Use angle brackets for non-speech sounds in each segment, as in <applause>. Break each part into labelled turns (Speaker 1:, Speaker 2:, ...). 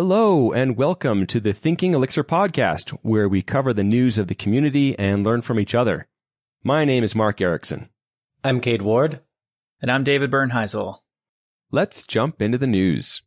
Speaker 1: Hello, and welcome to the Thinking Elixir podcast, where we cover the news of the community and learn from each other. My name is Mark Ericksen.
Speaker 2: I'm Cade Ward.
Speaker 3: And I'm David Bernheisel.
Speaker 1: Let's jump into the news.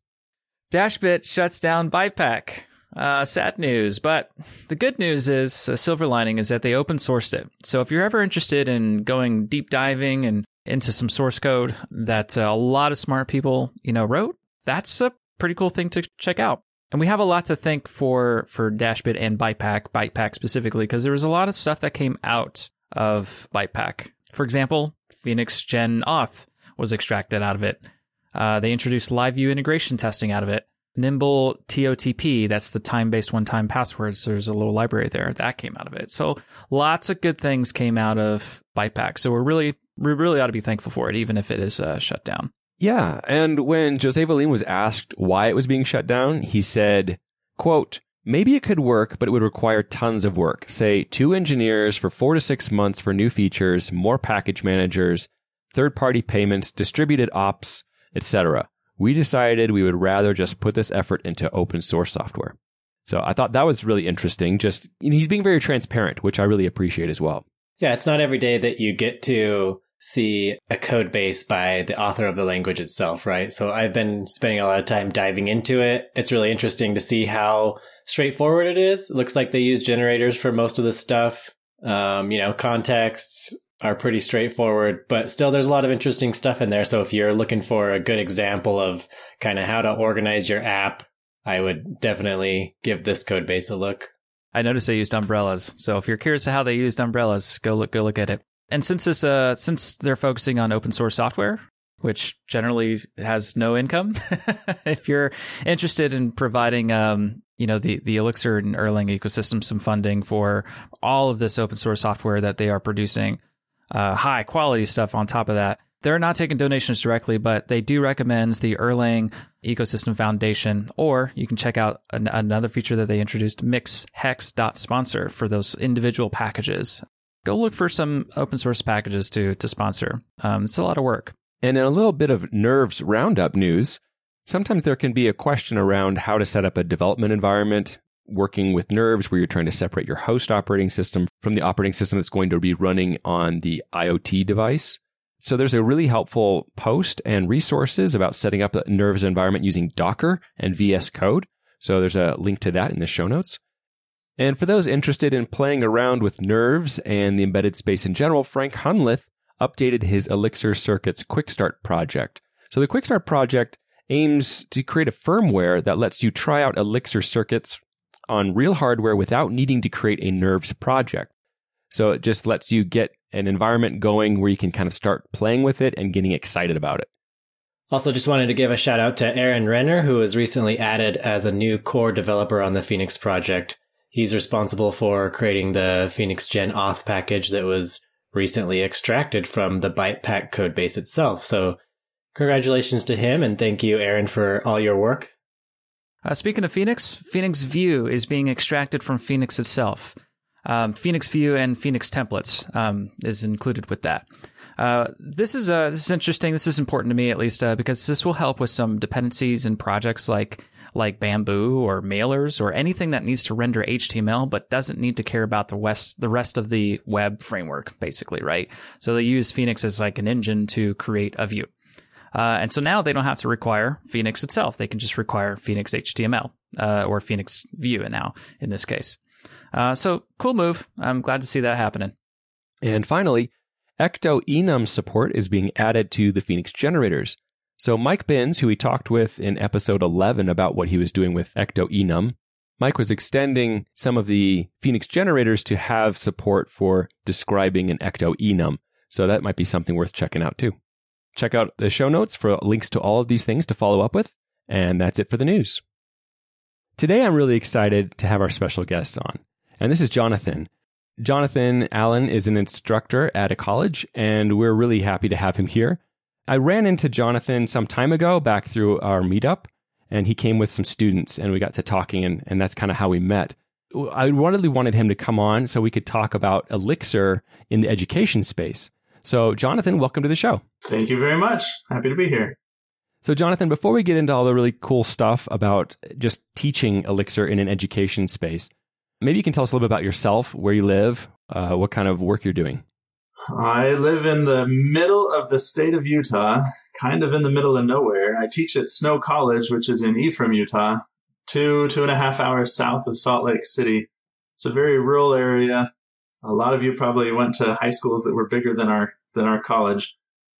Speaker 3: Dashbit shuts down BytePack. Uh, sad news, but the good news is, a silver lining is that they open sourced it. So if you're ever interested in going deep diving and into some source code that uh, a lot of smart people, you know, wrote, that's a pretty cool thing to check out. And we have a lot to thank for for Dashbit and BytePack, BytePack specifically, because there was a lot of stuff that came out of BytePack. For example, Phoenix Gen Auth was extracted out of it. Uh, they introduced live view integration testing out of it. Nimble TOTP, that's the time based one time passwords. There's a little library there that came out of it. So lots of good things came out of BytePack. So we're really, we really ought to be thankful for it, even if it is uh, shut down.
Speaker 1: Yeah, and when Jose Valim was asked why it was being shut down, he said, quote, Maybe it could work, but it would require tons of work. Say two engineers for four to six months for new features, more package managers, third party payments, distributed ops, etc we decided we would rather just put this effort into open source software. So I thought that was really interesting. Just he's being very transparent, which I really appreciate as well.
Speaker 2: Yeah, it's not every day that you get to see a code base by the author of the language itself, right? So I've been spending a lot of time diving into it. It's really interesting to see how straightforward it is. It looks like they use generators for most of the stuff. Um, you know, contexts, are pretty straightforward, but still there's a lot of interesting stuff in there. So if you're looking for a good example of kind of how to organize your app, I would definitely give this code base a look.
Speaker 3: I noticed they used umbrellas. So if you're curious to how they used umbrellas, go look go look at it. And since this uh since they're focusing on open source software, which generally has no income, <laughs> if you're interested in providing um you know the the Elixir and Erlang ecosystem some funding for all of this open source software that they are producing, uh, high quality stuff on top of that. They're not taking donations directly, but they do recommend the Erlang Ecosystem Foundation, or you can check out an, another feature that they introduced, mixhex.sponsor for those individual packages. Go look for some open source packages to, to sponsor. Um, it's a lot of work.
Speaker 1: And in a little bit of Nerves Roundup news, sometimes there can be a question around how to set up a development environment working with nerves where you're trying to separate your host operating system from the operating system that's going to be running on the IoT device. So there's a really helpful post and resources about setting up a nerves environment using Docker and VS Code. So there's a link to that in the show notes. And for those interested in playing around with nerves and the embedded space in general, Frank Hunleth updated his Elixir Circuits Quick Start project. So the Quick Start project aims to create a firmware that lets you try out Elixir circuits on real hardware without needing to create a Nerves project. So it just lets you get an environment going where you can kind of start playing with it and getting excited about it.
Speaker 2: Also, just wanted to give a shout out to Aaron Renner, who was recently added as a new core developer on the Phoenix project. He's responsible for creating the Phoenix Gen Auth package that was recently extracted from the BytePack codebase itself. So, congratulations to him, and thank you, Aaron, for all your work.
Speaker 3: Uh, speaking of Phoenix, Phoenix View is being extracted from Phoenix itself. Um, Phoenix View and Phoenix templates um, is included with that. Uh, this is uh, this is interesting. This is important to me at least uh, because this will help with some dependencies in projects like like Bamboo or mailers or anything that needs to render HTML but doesn't need to care about the west the rest of the web framework, basically, right? So they use Phoenix as like an engine to create a view. Uh, and so now they don't have to require Phoenix itself. They can just require Phoenix HTML uh, or Phoenix View now in this case. Uh, so cool move. I'm glad to see that happening.
Speaker 1: And finally, Ecto enum support is being added to the Phoenix generators. So Mike Binns, who we talked with in episode 11 about what he was doing with Ecto enum, Mike was extending some of the Phoenix generators to have support for describing an Ecto enum. So that might be something worth checking out too. Check out the show notes for links to all of these things to follow up with. And that's it for the news. Today, I'm really excited to have our special guest on. And this is Jonathan. Jonathan Allen is an instructor at a college, and we're really happy to have him here. I ran into Jonathan some time ago back through our meetup, and he came with some students, and we got to talking, and, and that's kind of how we met. I really wanted him to come on so we could talk about Elixir in the education space. So, Jonathan, welcome to the show.
Speaker 4: Thank you very much. Happy to be here.
Speaker 1: So, Jonathan, before we get into all the really cool stuff about just teaching Elixir in an education space, maybe you can tell us a little bit about yourself, where you live, uh, what kind of work you're doing.
Speaker 4: I live in the middle of the state of Utah, kind of in the middle of nowhere. I teach at Snow College, which is in Ephraim, Utah, two, two and a half hours south of Salt Lake City. It's a very rural area. A lot of you probably went to high schools that were bigger than our than our college,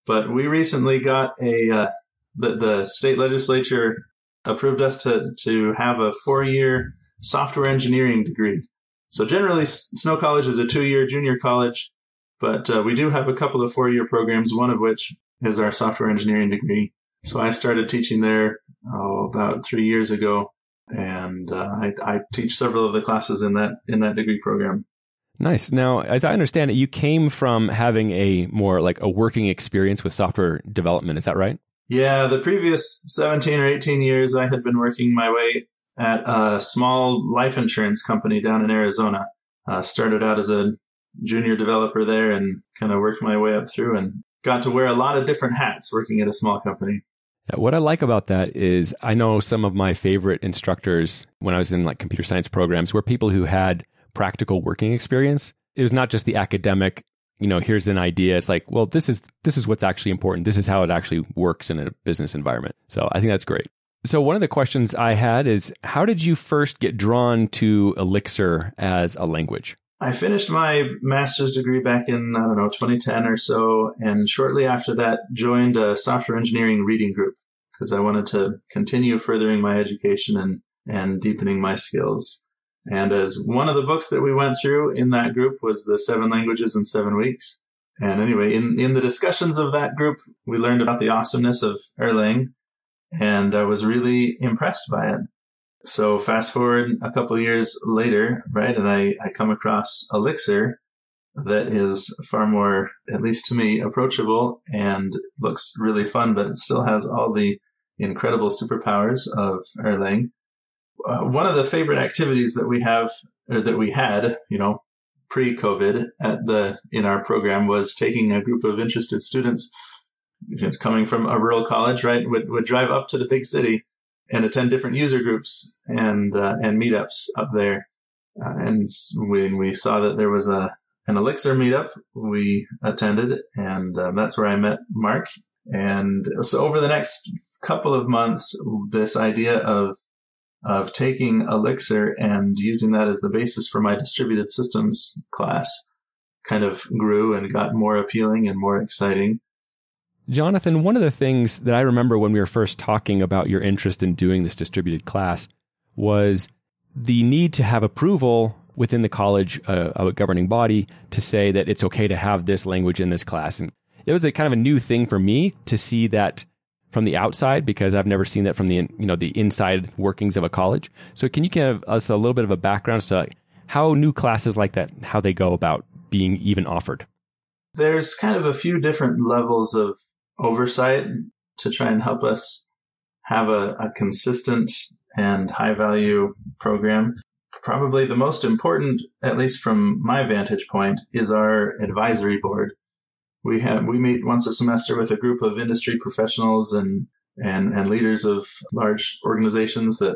Speaker 4: but we recently got a uh, the the state legislature approved us to to have a four year software engineering degree. So generally, Snow College is a two year junior college, but uh, we do have a couple of four year programs. One of which is our software engineering degree. So I started teaching there oh, about three years ago, and uh, I, I teach several of the classes in that in that degree program.
Speaker 1: Nice. Now, as I understand it, you came from having a more like a working experience with software development. Is that right?
Speaker 4: Yeah, the previous 17 or 18 years, I had been working my way at a small life insurance company down in Arizona. Uh, started out as a junior developer there and kind of worked my way up through and got to wear a lot of different hats working at a small company.
Speaker 1: What I like about that is I know some of my favorite instructors when I was in like computer science programs were people who had practical working experience. It was not just the academic, you know, here's an idea. It's like, well, this is this is what's actually important. This is how it actually works in a business environment. So I think that's great. So one of the questions I had is how did you first get drawn to Elixir as a language?
Speaker 4: I finished my master's degree back in, I don't know, 2010 or so. And shortly after that, joined a software engineering reading group because I wanted to continue furthering my education and, and deepening my skills. And as one of the books that we went through in that group was the seven languages in seven weeks. And anyway, in, in the discussions of that group, we learned about the awesomeness of Erlang and I was really impressed by it. So fast forward a couple years later, right, and I, I come across Elixir that is far more, at least to me, approachable and looks really fun, but it still has all the incredible superpowers of Erlang. Uh, one of the favorite activities that we have or that we had, you know, pre-COVID at the in our program was taking a group of interested students coming from a rural college, right, would would drive up to the big city and attend different user groups and uh, and meetups up there. Uh, and when we saw that there was a an Elixir meetup, we attended, and uh, that's where I met Mark. And so over the next couple of months, this idea of of taking Elixir and using that as the basis for my distributed systems class kind of grew and got more appealing and more exciting.
Speaker 1: Jonathan, one of the things that I remember when we were first talking about your interest in doing this distributed class was the need to have approval within the college, uh, a governing body, to say that it's okay to have this language in this class. And it was a kind of a new thing for me to see that from the outside because I've never seen that from the you know the inside workings of a college. So can you give us a little bit of a background to how new classes like that how they go about being even offered?
Speaker 4: There's kind of a few different levels of oversight to try and help us have a, a consistent and high value program. Probably the most important, at least from my vantage point, is our advisory board we have we meet once a semester with a group of industry professionals and and and leaders of large organizations that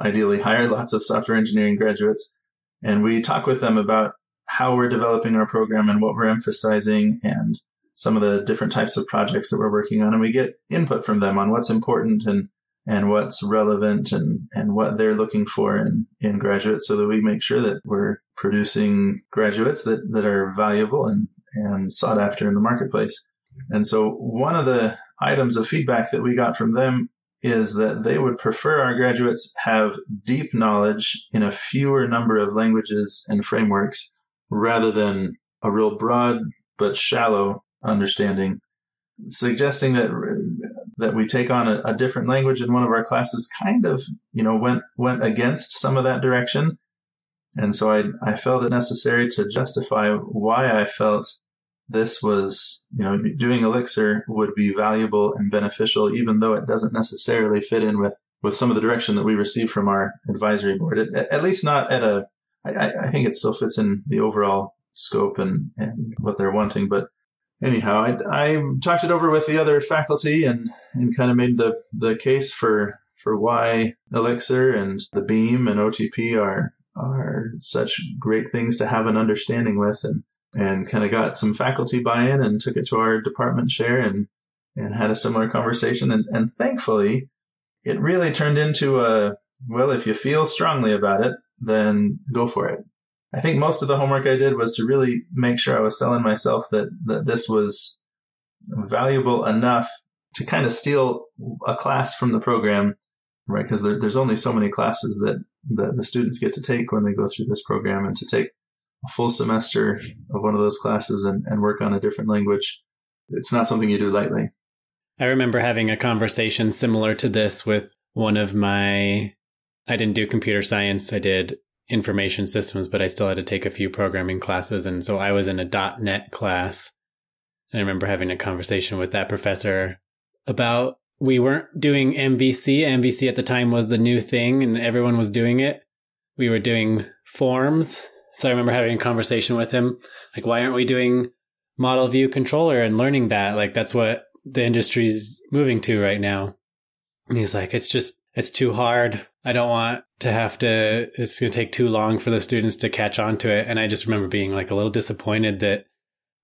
Speaker 4: ideally hire lots of software engineering graduates and we talk with them about how we're developing our program and what we're emphasizing and some of the different types of projects that we're working on and we get input from them on what's important and and what's relevant and, and what they're looking for in, in graduates so that we make sure that we're producing graduates that, that are valuable and and sought after in the marketplace. And so one of the items of feedback that we got from them is that they would prefer our graduates have deep knowledge in a fewer number of languages and frameworks rather than a real broad but shallow understanding, suggesting that that we take on a, a different language in one of our classes kind of, you know, went went against some of that direction. And so I I felt it necessary to justify why I felt this was, you know, doing Elixir would be valuable and beneficial, even though it doesn't necessarily fit in with, with some of the direction that we receive from our advisory board. It, at least not at a, I, I think it still fits in the overall scope and, and what they're wanting, but anyhow, I, I talked it over with the other faculty and, and kind of made the, the case for, for why Elixir and the Beam and OTP are, are such great things to have an understanding with and, and kind of got some faculty buy-in and took it to our department chair and, and had a similar conversation. And, and thankfully it really turned into a, well, if you feel strongly about it, then go for it. I think most of the homework I did was to really make sure I was selling myself that, that this was valuable enough to kind of steal a class from the program, right? Because there, there's only so many classes that, that the students get to take when they go through this program and to take a full semester of one of those classes and, and work on a different language. It's not something you do lightly.
Speaker 2: I remember having a conversation similar to this with one of my I didn't do computer science. I did information systems, but I still had to take a few programming classes. And so I was in a .NET class. And I remember having a conversation with that professor about we weren't doing MVC. MVC at the time was the new thing and everyone was doing it. We were doing forms. So I remember having a conversation with him. Like, why aren't we doing model view controller and learning that? Like, that's what the industry's moving to right now. And he's like, it's just, it's too hard. I don't want to have to, it's going to take too long for the students to catch on to it. And I just remember being like a little disappointed that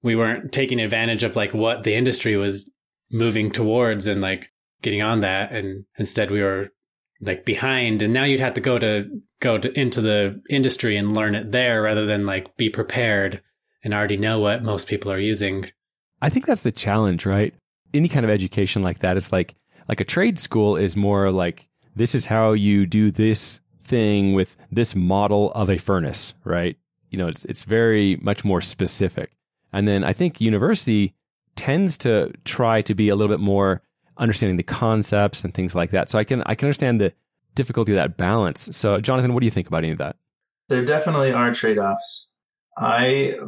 Speaker 2: we weren't taking advantage of like what the industry was moving towards and like getting on that. And instead we were like behind and now you'd have to go to go to, into the industry and learn it there rather than like be prepared and already know what most people are using.
Speaker 1: I think that's the challenge, right? Any kind of education like that is like like a trade school is more like this is how you do this thing with this model of a furnace, right? You know, it's, it's very much more specific. And then I think university tends to try to be a little bit more understanding the concepts and things like that. So I can I can understand the difficulty of that balance. So Jonathan, what do you think about any of that?
Speaker 4: There definitely are trade-offs. I,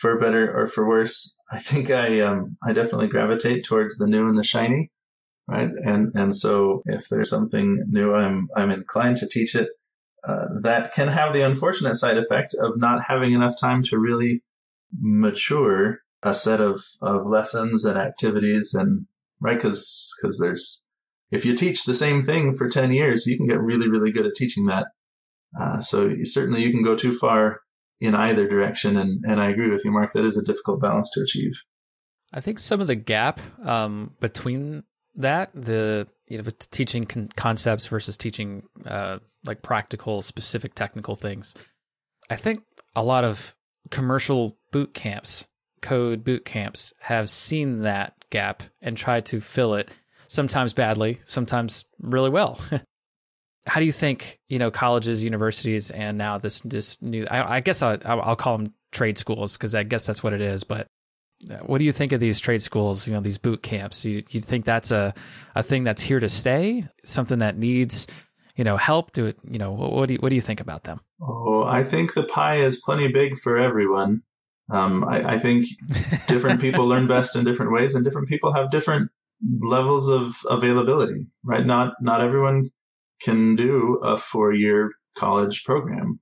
Speaker 4: for better or for worse, I think I um I definitely gravitate towards the new and the shiny right? And and so if there's something new, I'm I'm inclined to teach it. Uh, that can have the unfortunate side effect of not having enough time to really mature a set of, of lessons and activities and right because because there's if you teach the same thing for 10 years you can get really really good at teaching that uh, so you, certainly you can go too far in either direction and and i agree with you mark that is a difficult balance to achieve
Speaker 3: i think some of the gap um, between that the you know teaching con- concepts versus teaching uh, like practical specific technical things i think a lot of commercial boot camps code boot camps have seen that gap and tried to fill it sometimes badly sometimes really well. <laughs> How do you think you know colleges universities and now this this new i, I guess I'll, I'll call them trade schools because i guess that's what it is but what do you think of these trade schools? You know, these boot camps. You you think that's a a thing that's here to stay? Something that needs you know help? Do it. You know, what do you what do you think about them?
Speaker 4: Oh, I think the pie is plenty big for everyone. Um, I, I think <laughs> different people learn best in different ways, and different people have different levels of availability. Right? Not not everyone can do a four year college program.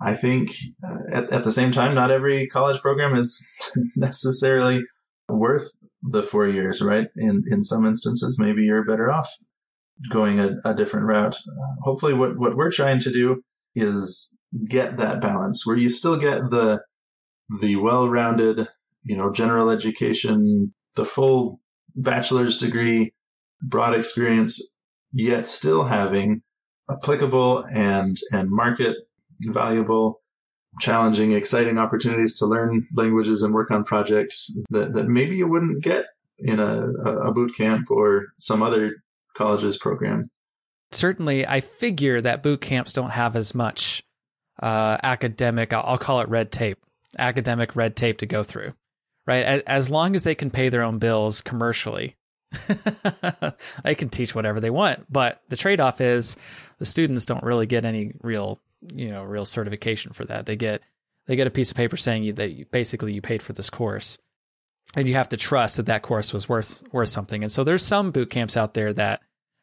Speaker 4: I think uh, at, at the same time, not every college program is <laughs> necessarily worth the four years, right? In in some instances, maybe you're better off going a, a different route. Uh, hopefully, what what we're trying to do is get that balance where you still get the the well-rounded, you know, general education, the full bachelor's degree, broad experience, yet still having applicable and and market valuable, challenging, exciting opportunities to learn languages and work on projects that, that maybe you wouldn't get in a, a boot camp or some other college's program.
Speaker 3: Certainly, I figure that boot camps don't have as much uh, academic, I'll call it red tape, academic red tape to go through, right? As, as long as they can pay their own bills commercially, <laughs> they can teach whatever they want. But the trade off is the students don't really get any real you know real certification for that. They get they get a piece of paper saying you that you, basically you paid for this course, and you have to trust that that course was worth worth something. And so there's some boot camps out there that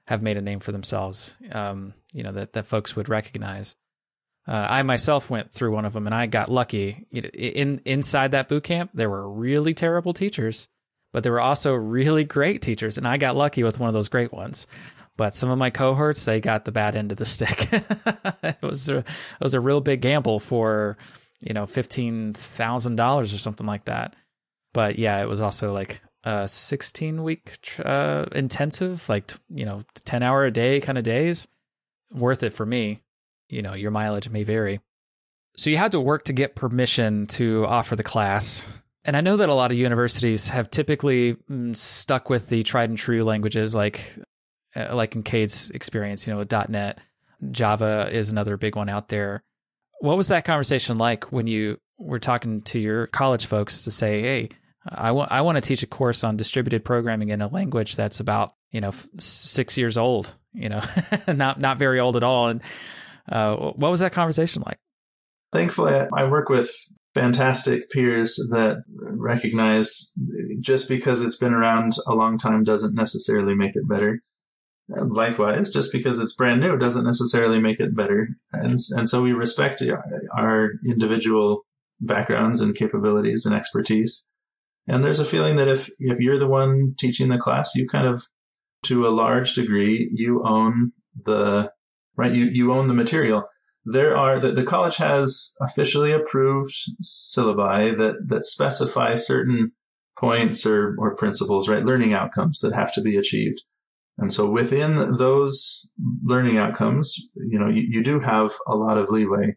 Speaker 3: have made a name for themselves. Um, you know that that folks would recognize. Uh, I myself went through one of them, and I got lucky. In inside that boot camp, there were really terrible teachers, but there were also really great teachers, and I got lucky with one of those great ones. But some of my cohorts, they got the bad end of the stick. <laughs> it was a, it was a real big gamble for you know fifteen thousand dollars or something like that. But yeah, it was also like a sixteen week uh, intensive, like you know ten hour a day kind of days. Worth it for me you know, your mileage may vary. So you had to work to get permission to offer the class. And I know that a lot of universities have typically mm, stuck with the tried and true languages like like in Cade's experience, you know, with .NET, Java is another big one out there. What was that conversation like when you were talking to your college folks to say, "Hey, I want I want to teach a course on distributed programming in a language that's about, you know, 6 years old, you know, <laughs> not not very old at all." And uh, what was that conversation like?
Speaker 4: Thankfully, I work with fantastic peers that recognize just because it's been around a long time doesn't necessarily make it better. Likewise, just because it's brand new doesn't necessarily make it better. And, and so we respect our individual backgrounds and capabilities and expertise. And there's a feeling that if, if you're the one teaching the class, you kind of, to a large degree, you own the right? You, you own the material. There are, the, the college has officially approved syllabi that, that specify certain points or, or principles, right? Learning outcomes that have to be achieved. And so within those learning outcomes, you know, you, you do have a lot of leeway.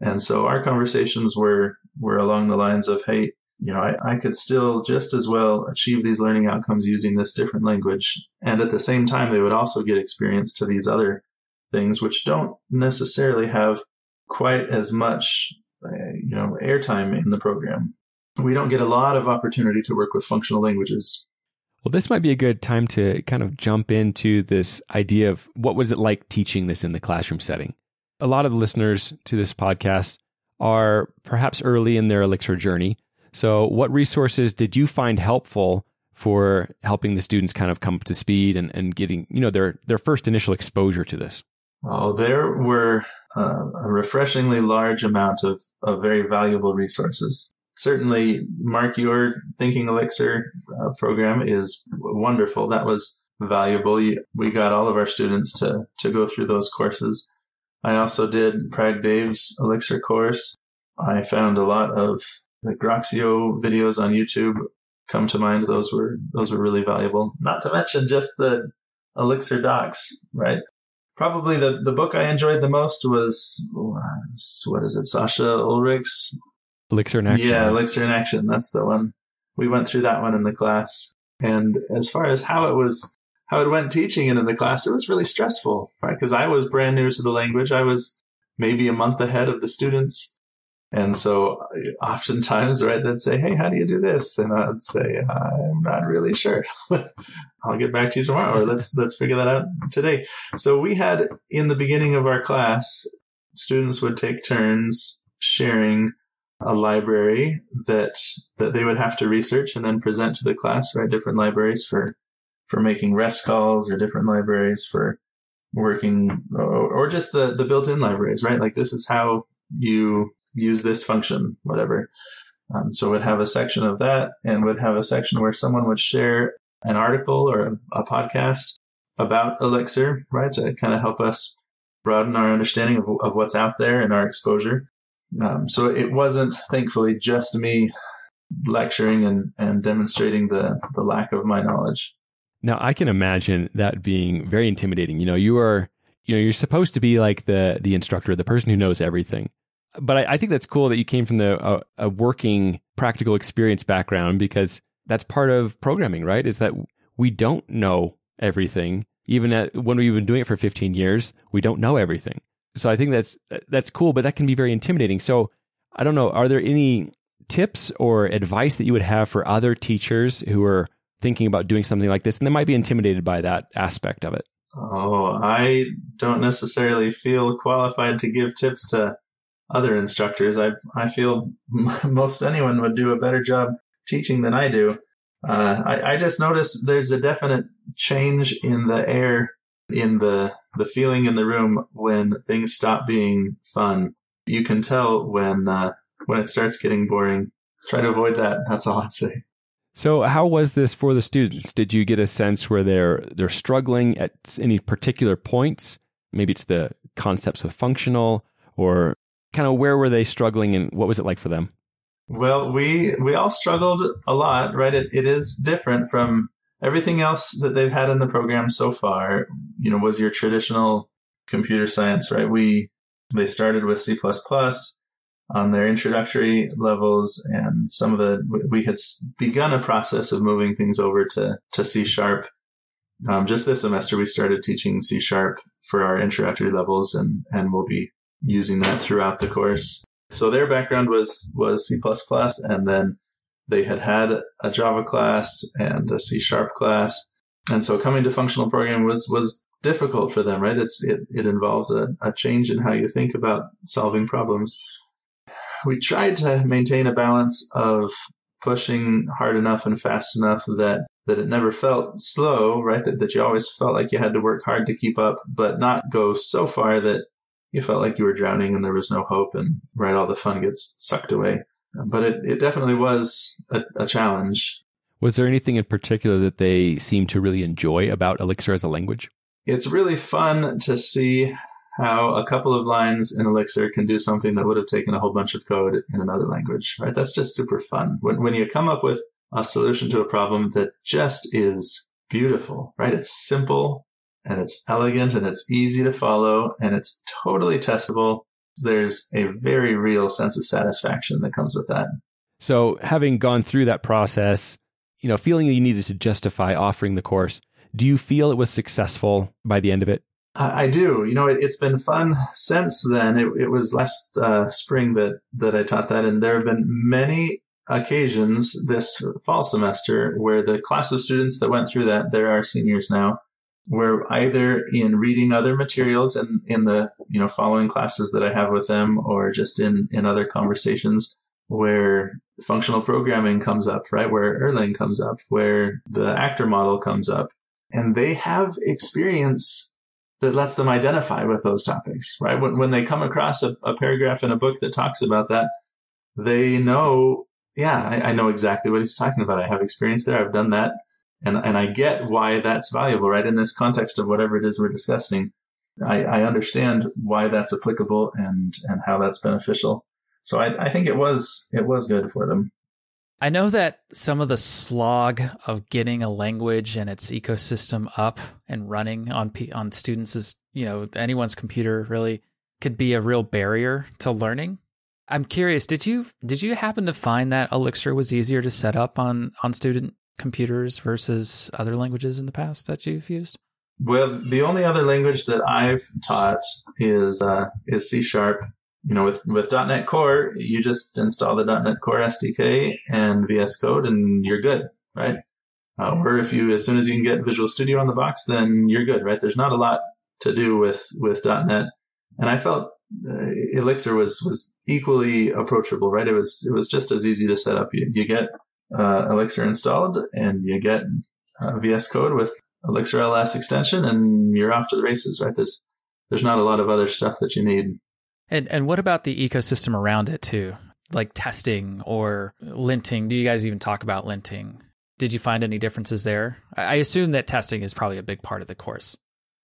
Speaker 4: And so our conversations were, were along the lines of, Hey, you know, I, I could still just as well achieve these learning outcomes using this different language. And at the same time, they would also get experience to these other things which don't necessarily have quite as much, uh, you know, airtime in the program. We don't get a lot of opportunity to work with functional languages.
Speaker 1: Well, this might be a good time to kind of jump into this idea of what was it like teaching this in the classroom setting. A lot of the listeners to this podcast are perhaps early in their Elixir journey. So, what resources did you find helpful for helping the students kind of come up to speed and, and getting, you know, their their first initial exposure to this?
Speaker 4: Oh, there were uh, a refreshingly large amount of, of very valuable resources. Certainly, Mark, your Thinking Elixir uh, program is wonderful. That was valuable. We got all of our students to, to go through those courses. I also did Prag Dave's Elixir course. I found a lot of the Groxio videos on YouTube come to mind. Those were, those were really valuable. Not to mention just the Elixir docs, right? probably the, the book I enjoyed the most was what is it, Saša Jurić's
Speaker 1: Elixir in Action.
Speaker 4: Yeah, Elixir in Action. That's the one. We went through that one in the class, and as far as how it was, how it went teaching it in the class, it was really stressful, right? Because I was brand new to the language. I was maybe a month ahead of the students, and so uh, oftentimes, right, they'd say, Hey, how do you do this? And I'd say, I'm not really sure. <laughs> I'll get back to you tomorrow or let's, let's figure that out today. So we had in the beginning of our class, students would take turns sharing a library that, that they would have to research and then present to the class, right? Different libraries for, for making REST calls or different libraries for working or, or just the, the built-in libraries, right? Like this is how you use this function, whatever. Um, so we'd have a section of that and would have a section where someone would share an article or a, a podcast about Elixir, right? To kind of help us broaden our understanding of, of what's out there and our exposure. Um, so it wasn't, thankfully, just me lecturing and, and demonstrating the, the lack of my knowledge.
Speaker 1: Now, I can imagine that being very intimidating. You know, you are, you know, you're supposed to be like the the instructor, the person who knows everything but I, I, think that's cool that you came from the a working practical experience background because that's part of programming, right? Is that we don't know everything. Even at, when we've been doing it for 15 years, we don't know everything. So I think that's that's cool, but that can be very intimidating. So I don't know. Are there any tips or advice that you would have for other teachers who are thinking about doing something like this and they might be intimidated by that aspect of it?
Speaker 4: Oh, I don't necessarily feel qualified to give tips to other instructors. I I feel <laughs> most anyone would do a better job teaching than I do. Uh, I, I just notice there's a definite change in the air, in the the feeling in the room when things stop being fun. you can tell when uh, when it starts getting boring. Try to avoid that. That's all I'd say.
Speaker 1: So, how was this for the students? Did you get a sense where they're they're struggling at any particular points? Maybe it's the concepts of functional, or kind of where were they struggling, and what was it like for them?
Speaker 4: Well, we we all struggled a lot, right? It it is different from everything else that they've had in the program so far. You know, was your traditional computer science, right? We they started with C on their introductory levels, and some of the we had begun a process of moving things over to to C sharp. Um, just this semester, we started teaching C sharp for our introductory levels, and and we'll be using that throughout the course. So their background was was C and then they had had a Java class and a C sharp class, and so coming to functional programming was was difficult for them. Right? It's it it involves a, a change in how you think about solving problems we tried to maintain a balance of pushing hard enough and fast enough that that it never felt slow, right? That, that you always felt like you had to work hard to keep up, but not go so far that you felt like you were drowning and there was no hope and right all the fun gets sucked away. But it, it definitely was a, a challenge.
Speaker 1: Was there anything in particular that they seemed to really enjoy about Elixir as a language?
Speaker 4: It's really fun to see how a couple of lines in Elixir can do something that would have taken a whole bunch of code in another language, right? That's just super fun. When, when you come up with a solution to a problem that just is beautiful, right? It's simple and it's elegant and it's easy to follow and it's totally testable. There's a very real sense of satisfaction that comes with that.
Speaker 1: So having gone through that process, you know, feeling you needed to justify offering the course, do you feel it was successful by the end of it?
Speaker 4: I, do. You know, it, has been fun since then. It, it was last uh, spring that that I taught that, and there have been many occasions this fall semester where the class of students that went through that, there are seniors now, where either in reading other materials and in the you know following classes that I have with them, or just in in other conversations where functional programming comes up, right? Where Erlang comes up, where the actor model comes up, and they have experience that lets them identify with those topics, right? When, when they come across a, a paragraph in a book that talks about that, they know, yeah, I, I, know exactly what he's talking about. I have experience there. I've done that. And, and I get why that's valuable, right? In this context of whatever it is we're discussing, I, I understand why that's applicable and, and how that's beneficial. So I, I think it was, it was good for them.
Speaker 3: I know that some of the slog of getting a language and its ecosystem up and running on P- on students is, you know, anyone's computer really could be a real barrier to learning. I'm curious, did you did you happen to find that Elixir was easier to set up on on student computers versus other languages in the past that you've used?
Speaker 4: Well, the only other language that I've taught is uh, is C sharp, you know, with, with .NET Core, you just install the .NET Core SDK and VS Code and you're good, right? Uh, or if you, as soon as you can get Visual Studio on the box, then you're good, right? There's not a lot to do with, with .NET. And I felt uh, Elixir was, was equally approachable, right? It was, it was just as easy to set up. You, you get, uh, Elixir installed and you get uh, VS Code with Elixir LS extension and you're off to the races, right? There's, there's not a lot of other stuff that you need.
Speaker 3: And and what about the ecosystem around it too? Like testing or linting. Do you guys even talk about linting? Did you find any differences there? I assume that testing is probably a big part of the course.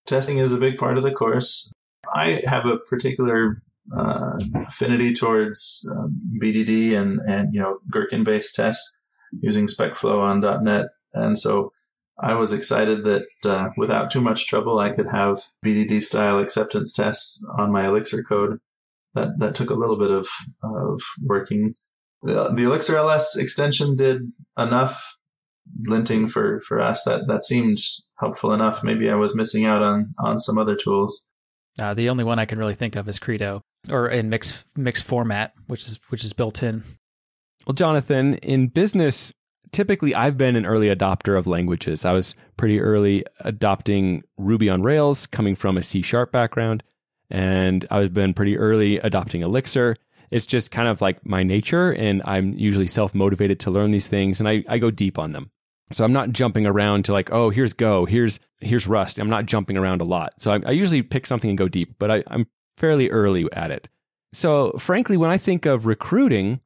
Speaker 4: Testing is a big part of the course. I have a particular uh, affinity towards um, BDD and and you know Gherkin based tests using SpecFlow on .NET, and so I was excited that uh, without too much trouble, I could have BDD style acceptance tests on my Elixir code that that took a little bit of of working. The, the Elixir LS extension did enough linting for for us that that seemed helpful enough. Maybe I was missing out on on some other tools.
Speaker 3: Uh, the only one I can really think of is Credo, or in mix mix format, which is which is built in.
Speaker 1: Well, Jonathan, in business, typically I've been an early adopter of languages. I was pretty early adopting Ruby on Rails, coming from a C sharp background and I've been pretty early adopting Elixir. It's just kind of like my nature, and I'm usually self motivated to learn these things, and I, I go deep on them. So I'm not jumping around to like, oh, here's Go, here's here's Rust. I'm not jumping around a lot. So I, I usually pick something and go deep, but I, I'm fairly early at it. So, frankly, when I think of recruiting,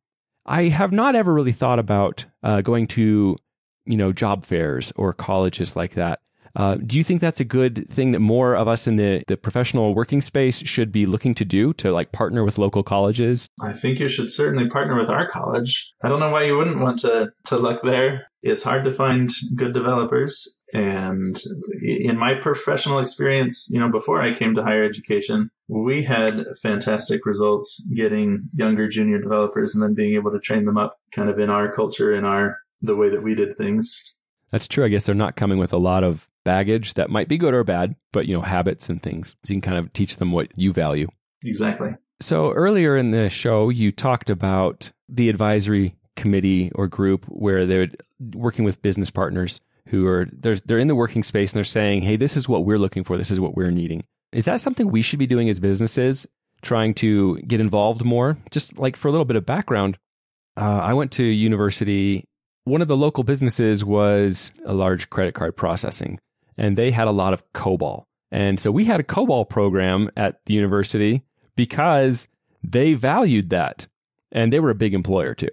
Speaker 1: I have not ever really thought about uh, going to, you know, job fairs or colleges like that. Uh, do you think that's a good thing that more of us in the, the professional working space should be looking to do to like partner with local colleges?
Speaker 4: I think you should certainly partner with our college. I don't know why you wouldn't want to, to look there. It's hard to find good developers. And in my professional experience, you know, before I came to higher education, we had fantastic results getting younger junior developers and then being able to train them up kind of in our culture, in our, the way that we did things.
Speaker 1: That's true. I guess they're not coming with a lot of baggage that might be good or bad, but you know, habits and things. So you can kind of teach them what you value.
Speaker 4: Exactly.
Speaker 1: So earlier in the show, you talked about the advisory committee or group where they're working with business partners who are they're they're in the working space and they're saying, "Hey, this is what we're looking for. This is what we're needing." Is that something we should be doing as businesses, trying to get involved more? Just like for a little bit of background, uh, I went to university. One of the local businesses was a large credit card processing and they had a lot of COBOL. And so we had a COBOL program at the university because they valued that and they were a big employer too.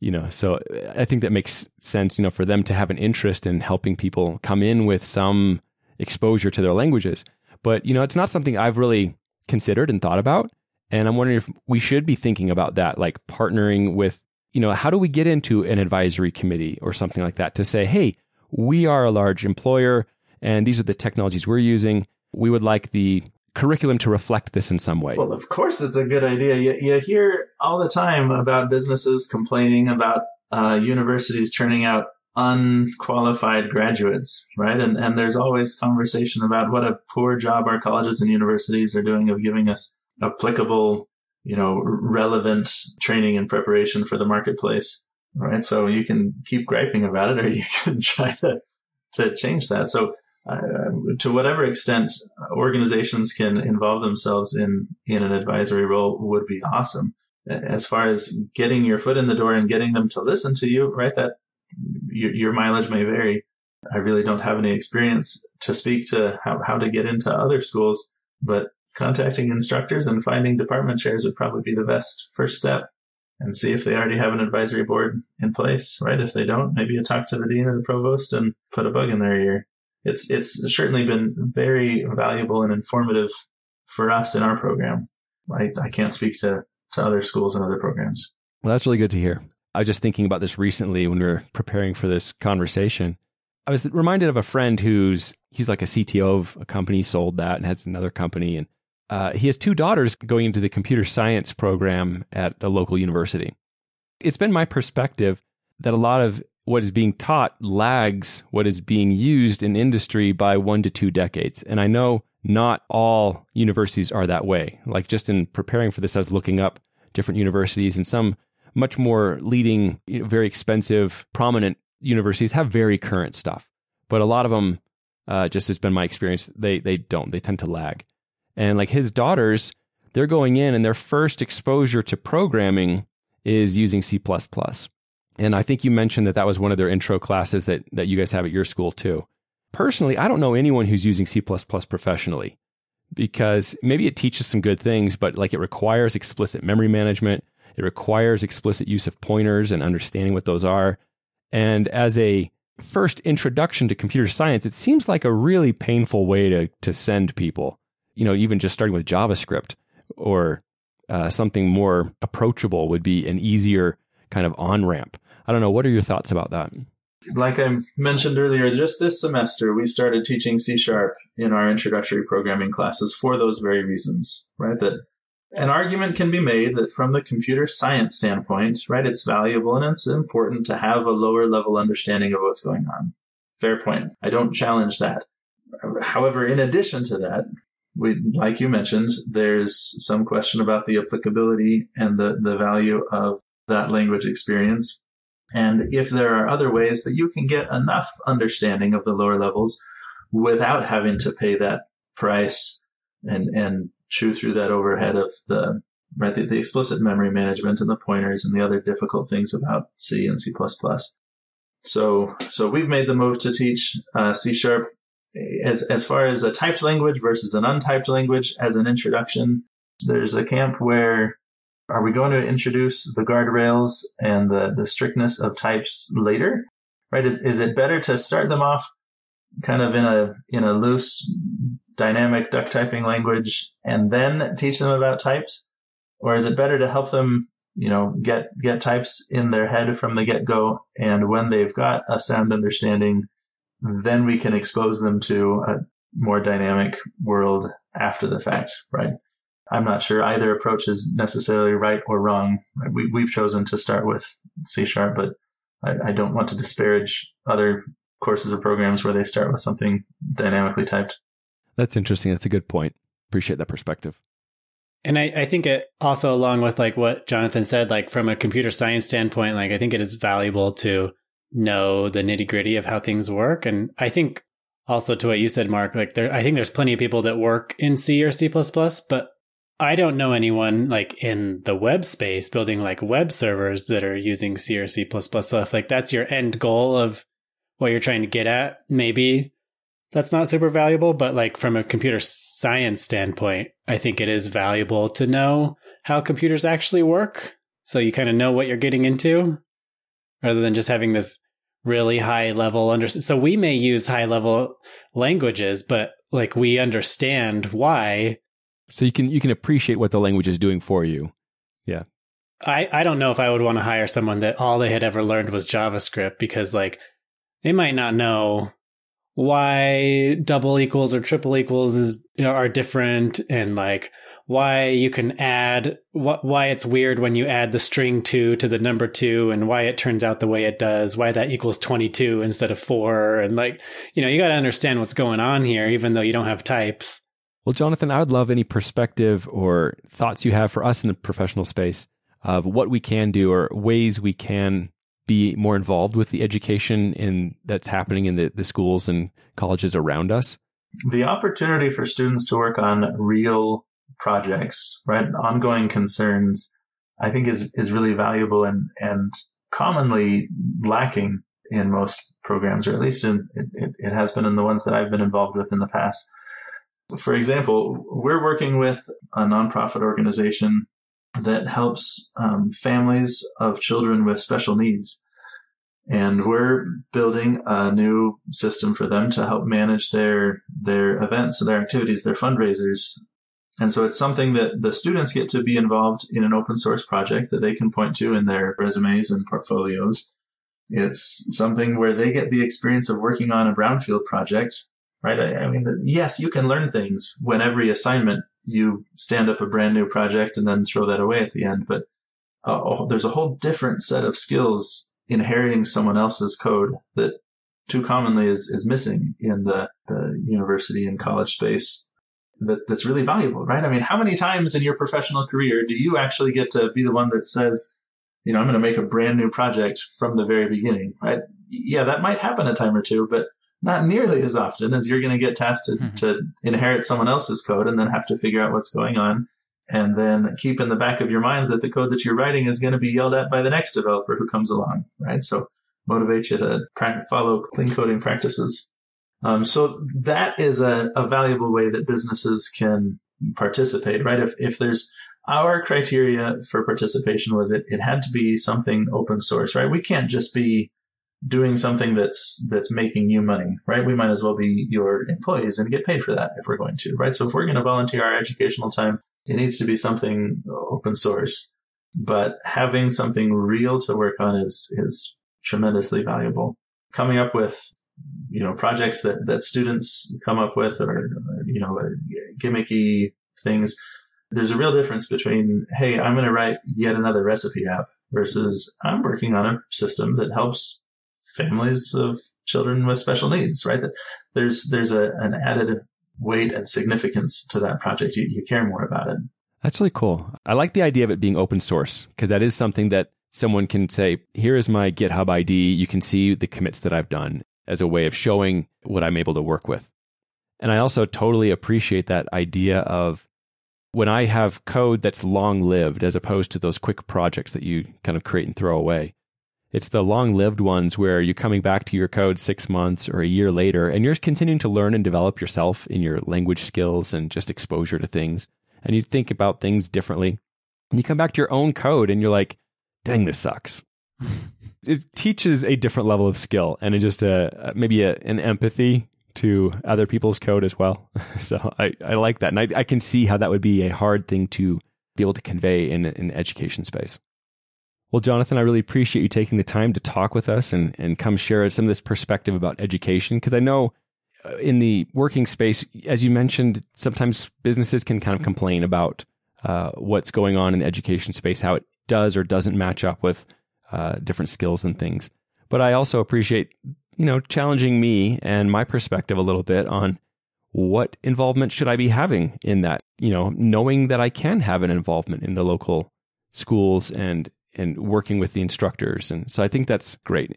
Speaker 1: You know, so I think that makes sense, you know, for them to have an interest in helping people come in with some exposure to their languages. But, you know, it's not something I've really considered and thought about. And I'm wondering if we should be thinking about that, like partnering with, you know, how do we get into an advisory committee or something like that to say, hey, we are a large employer and these are the technologies we're using. We would like the curriculum to reflect this in some way.
Speaker 4: Well, of course, it's a good idea. You, you hear all the time about businesses complaining about uh, universities turning out unqualified graduates, right? And and there's always conversation about what a poor job our colleges and universities are doing of giving us applicable, you know, relevant training and preparation for the marketplace, right? So you can keep griping about it, or <laughs> you can try to to change that. So Um, to whatever extent organizations can involve themselves in in an advisory role would be awesome. As far as getting your foot in the door and getting them to listen to you, right? That your, your mileage may vary. I really don't have any experience to speak to how, how to get into other schools, but contacting instructors and finding department chairs would probably be the best first step and see if they already have an advisory board in place, right? If they don't, maybe you talk to the dean or the provost and put a bug in their ear it's it's certainly been very valuable and informative for us in our program. I, I can't speak to, to other schools and other programs.
Speaker 1: Well, that's really good to hear. I was just thinking about this recently when we were preparing for this conversation. I was reminded of a friend who's he's like a CTO of a company, sold that, and has another company, and uh, he has two daughters going into the computer science program at the local university. It's been my perspective that a lot of what is being taught lags what is being used in industry by one to two decades. And I know not all universities are that way. Like just in preparing for this, I was looking up different universities and some much more leading, you know, very expensive, prominent universities have very current stuff. But a lot of them, uh, just has been my experience, they they don't. They tend to lag. And like his daughters, they're going in and their first exposure to programming is using C++. And I think you mentioned that that was one of their intro classes that, that you guys have at your school too. Personally, I don't know anyone who's using C professionally because maybe it teaches some good things, but like it requires explicit memory management. It requires explicit use of pointers and understanding what those are. And as a first introduction to computer science, it seems like a really painful way to, to send people, you know, even just starting with JavaScript or uh, something more approachable would be an easier kind of on ramp. I don't know. What are your thoughts about that?
Speaker 4: Like I mentioned earlier, just this semester, we started teaching C sharp in our introductory programming classes for those very reasons, right? That an argument can be made that from the computer science standpoint, right, it's valuable and it's important to have a lower level understanding of what's going on. Fair point. I don't challenge that. However, in addition to that, we, like you mentioned, there's some question about the applicability and the, the value of that language experience. And if there are other ways that you can get enough understanding of the lower levels without having to pay that price and, and chew through that overhead of the, right, the, the explicit memory management and the pointers and the other difficult things about C and C++. So, so we've made the move to teach uh, C sharp as, as far as a typed language versus an untyped language as an introduction. There's a camp where Are we going to introduce the guardrails and the, the strictness of types later? Right? Is, is it better to start them off kind of in a, in a loose, dynamic duck typing language and then teach them about types? Or is it better to help them, you know, get, get types in their head from the get go? And when they've got a sound understanding, then we can expose them to a more dynamic world after the fact, right? I'm not sure either approach is necessarily right or wrong. We, we've chosen to start with C sharp, but I, I don't want to disparage other courses or programs where they start with something dynamically typed.
Speaker 1: That's interesting. That's a good point. Appreciate that perspective.
Speaker 2: And I, I think it also, along with like what Jonathan said, like from a computer science standpoint, like I think it is valuable to know the nitty gritty of how things work. And I think also to what you said, Mark, like there, I think there's plenty of people that work in C or C++, but I don't know anyone like in the web space building like web servers that are using C or C++. If like that's your end goal of what you're trying to get at, maybe that's not super valuable. But like from a computer science standpoint, I think it is valuable to know how computers actually work. So you kind of know what you're getting into rather than just having this really high level under so we may use high level languages but like we understand why
Speaker 1: so you can you can appreciate what the language is doing for you. Yeah.
Speaker 2: I i don't know if i would want to hire someone that all they had ever learned was javascript because like they might not know why double equals or triple equals is are different and like why you can add what why it's weird when you add the string 2 to the number 2 and why it turns out the way it does why that equals 22 instead of 4 and like you know you got to understand what's going on here even though you don't have types
Speaker 1: well jonathan i would love any perspective or thoughts you have for us in the professional space of what we can do or ways we can be more involved with the education in that's happening in the, the schools and colleges around us
Speaker 4: the opportunity for students to work on real projects, right? Ongoing concerns, I think is, is really valuable and, and commonly lacking in most programs, or at least in, it, it has been in the ones that I've been involved with in the past. For example, we're working with a nonprofit organization that helps um, families of children with special needs. And we're building a new system for them to help manage their, their events, their activities, their fundraisers, and so it's something that the students get to be involved in an open source project that they can point to in their resumes and portfolios. It's something where they get the experience of working on a brownfield project, right? I, I mean, yes, you can learn things when every assignment you stand up a brand new project and then throw that away at the end. But uh, there's a whole different set of skills inheriting someone else's code that too commonly is, is missing in the, the university and college space that, that's really valuable, right? I mean, how many times in your professional career do you actually get to be the one that says, you know, I'm going to make a brand new project from the very beginning, right? Yeah, that might happen a time or two, but not nearly as often as you're going to get tasked to, mm-hmm. to inherit someone else's code and then have to figure out what's going on. And then keep in the back of your mind that the code that you're writing is going to be yelled at by the next developer who comes along, right? So motivate you to follow clean coding practices. Um, so that is a, a valuable way that businesses can participate, right? If, if there's our criteria for participation was it, it had to be something open source, right? We can't just be doing something that's, that's making you money, right? We might as well be your employees and get paid for that if we're going to, right? So if we're going to volunteer our educational time, it needs to be something open source, but having something real to work on is, is tremendously valuable. Coming up with you know projects that that students come up with or you know uh, gimmicky things there's a real difference between hey i'm going to write yet another recipe app versus i'm working on a system that helps families of children with special needs right there's there's a, an added weight and significance to that project you, you care more about it
Speaker 1: that's really cool i like the idea of it being open source because that is something that someone can say here is my github id you can see the commits that i've done as a way of showing what I'm able to work with. And I also totally appreciate that idea of when I have code that's long lived as opposed to those quick projects that you kind of create and throw away. It's the long lived ones where you're coming back to your code six months or a year later and you're continuing to learn and develop yourself in your language skills and just exposure to things. And you think about things differently. And you come back to your own code and you're like, dang, this sucks. <laughs> it teaches a different level of skill and it just a, maybe a, an empathy to other people's code as well. <laughs> so I, I like that. And I, I can see how that would be a hard thing to be able to convey in an education space. Well, Jonathan, I really appreciate you taking the time to talk with us and, and come share some of this perspective about education. Because I know uh, in the working space, as you mentioned, sometimes businesses can kind of complain about uh, what's going on in the education space, how it does or doesn't match up with uh, different skills and things. But I also appreciate, you know, challenging me and my perspective a little bit on what involvement should I be having in that, you know, knowing that I can have an involvement in the local schools and and working with the instructors. And so I think that's great.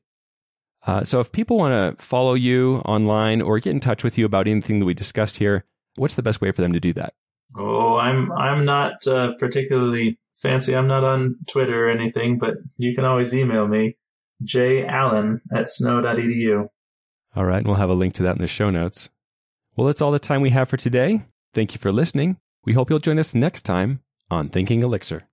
Speaker 1: Uh, so if people want to follow you online or get in touch with you about anything that we discussed here, what's the best way for them to do that?
Speaker 4: Oh, I'm I'm not uh, particularly fancy. I'm not on Twitter or anything, but you can always email me, jallen at snow.edu.
Speaker 1: All right, and we'll have a link to that in the show notes. Well, that's all the time we have for today. Thank you for listening. We hope you'll join us next time on Thinking Elixir.